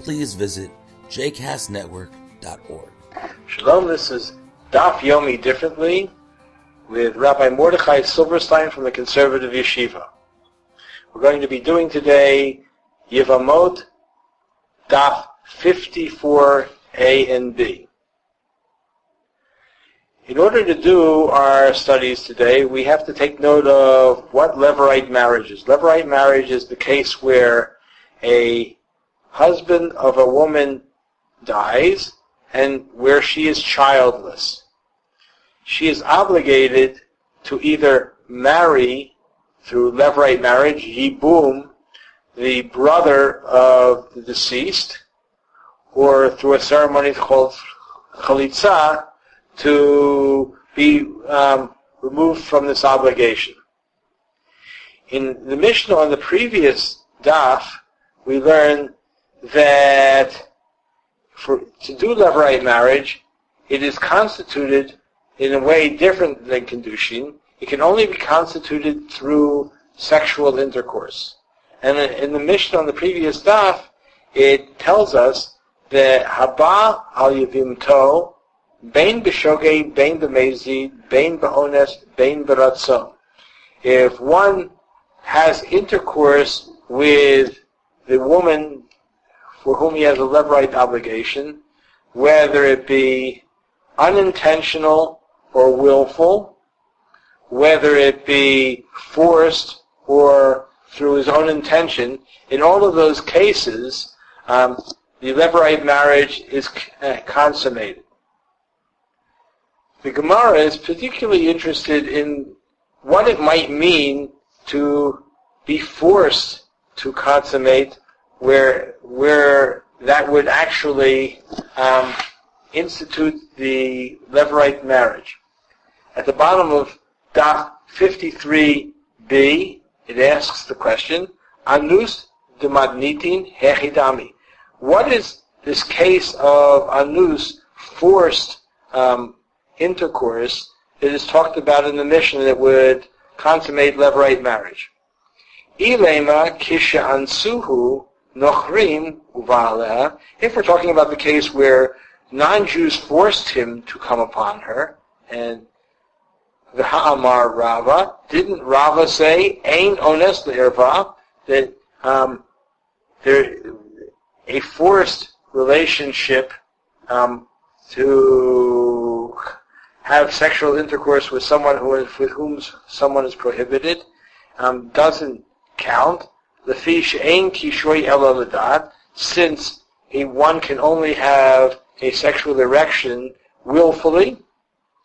please visit jcastnetwork.org. Shalom, this is Daf Yomi Differently with Rabbi Mordechai Silverstein from the Conservative Yeshiva. We're going to be doing today Yevamot Daf 54A and B. In order to do our studies today, we have to take note of what Levirate marriage is. Levirate marriage is the case where a husband of a woman dies and where she is childless. She is obligated to either marry through levirate marriage, Yibum, the brother of the deceased, or through a ceremony called Chalitza, to be um, removed from this obligation. In the Mishnah on the previous daf, we learn that for, to do levirate marriage, it is constituted in a way different than Kedushin. It can only be constituted through sexual intercourse. And in the Mishnah on the previous daf, it tells us that Haba al Yavim To, Bain B'Shogei, Bain B'Mezid, Bain B'Ones, Bain B'Ratzon. If one has intercourse with the woman for whom he has a levirate obligation, whether it be unintentional or willful, whether it be forced or through his own intention, in all of those cases, um, the levirate marriage is uh, consummated. The Gemara is particularly interested in what it might mean to be forced to consummate where where that would actually um, institute the levirate marriage. At the bottom of Daf 53b, it asks the question, Anus de Magnitin Hechidami. What is this case of Anus, forced um, intercourse, that is talked about in the Mishnah that would consummate levirate marriage? Ilema Kisha Ansuhu Nochrim Uvaleh, if we're talking about the case where non-Jews forced him to come upon her, and the Ha'amar Rava, didn't Rava say, Ain Ones Le'erva, that um, there, a forced relationship um, to have sexual intercourse with someone who is, with whom someone is prohibited um, doesn't count since a one can only have a sexual erection willfully.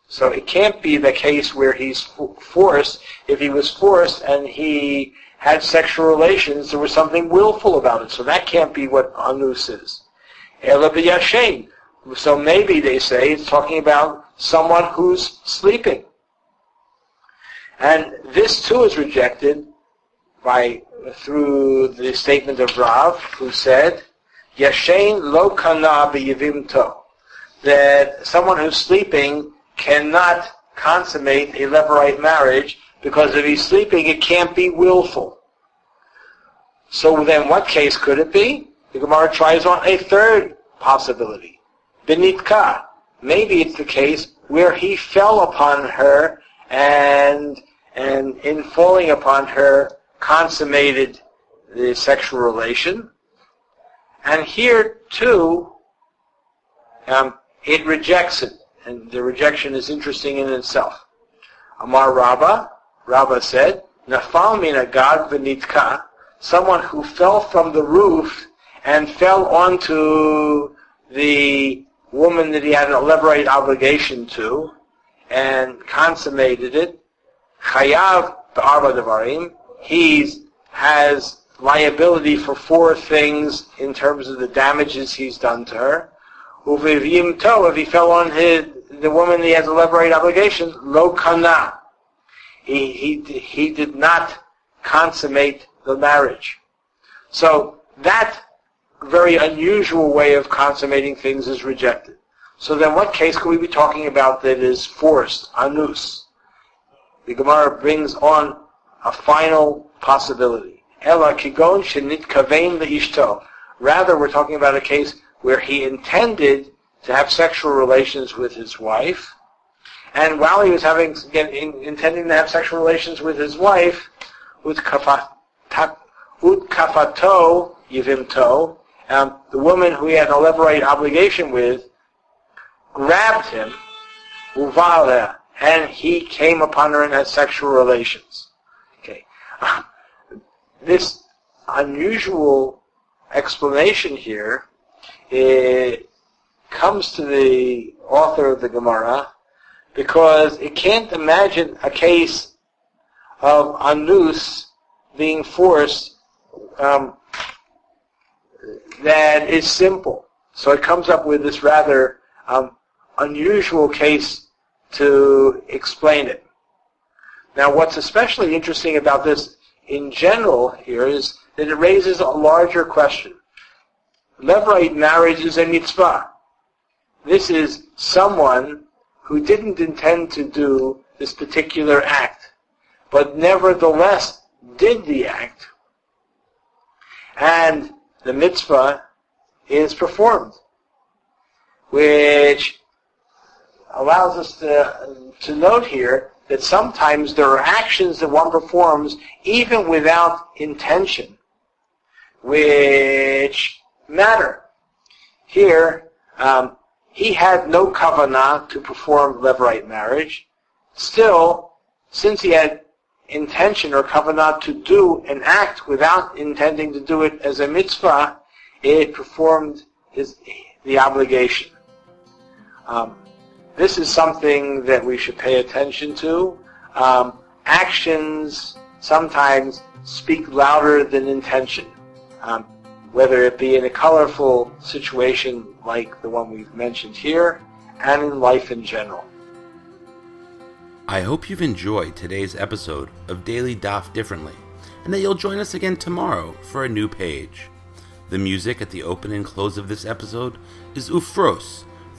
So it can't be the case where he's forced. If he was forced and he had sexual relations, there was something willful about it. So that can't be what anus is. So maybe they say it's talking about someone who's sleeping. And this too is rejected by through the statement of Rav, who said, Yashain lo kana to, that someone who's sleeping cannot consummate a levirate marriage because if he's sleeping, it can't be willful. So then what case could it be? The Gemara tries on a third possibility. Benitka. Maybe it's the case where he fell upon her and, and in falling upon her, consummated the sexual relation. And here, too, um, it rejects it. And the rejection is interesting in itself. Amar Rabba, Rabba said, Nafal mina gad v'nitka, someone who fell from the roof and fell onto the woman that he had an levirate obligation to and consummated it, chayav ba'arba devarim, he has liability for four things in terms of the damages he's done to her. Uvivim to, if he fell on his, the woman he has a levirate obligation, lo kana. He, he, he did not consummate the marriage. So that very unusual way of consummating things is rejected. So then what case could we be talking about that is forced, anus? The Gemara brings on a final possibility. Kigon shenit kavein leishto. Rather, we're talking about a case where he intended to have sexual relations with his wife, and while he was having in, intending to have sexual relations with his wife, ut kafato yivimto, um, the woman who he had a levirate obligation with, grabbed him, uvala, and he came upon her and had sexual relations. This unusual explanation here it comes to the author of the Gemara because it can't imagine a case of anus being forced um, that is simple. So it comes up with this rather um, unusual case to explain it. Now, what's especially interesting about this in general here is that it raises a larger question. Levirate marriage is a mitzvah. This is someone who didn't intend to do this particular act, but nevertheless did the act. And the mitzvah is performed, which allows us to, to note here that sometimes there are actions that one performs even without intention, which matter. Here, um, he had no kavanah to perform levirate marriage. Still, since he had intention or kavanah to do an act without intending to do it as a mitzvah, it performed his, the obligation. Um, this is something that we should pay attention to. Um, actions sometimes speak louder than intention, um, whether it be in a colorful situation like the one we've mentioned here, and in life in general. I hope you've enjoyed today's episode of Daily Daf Differently, and that you'll join us again tomorrow for a new page. The music at the open and close of this episode is Ufros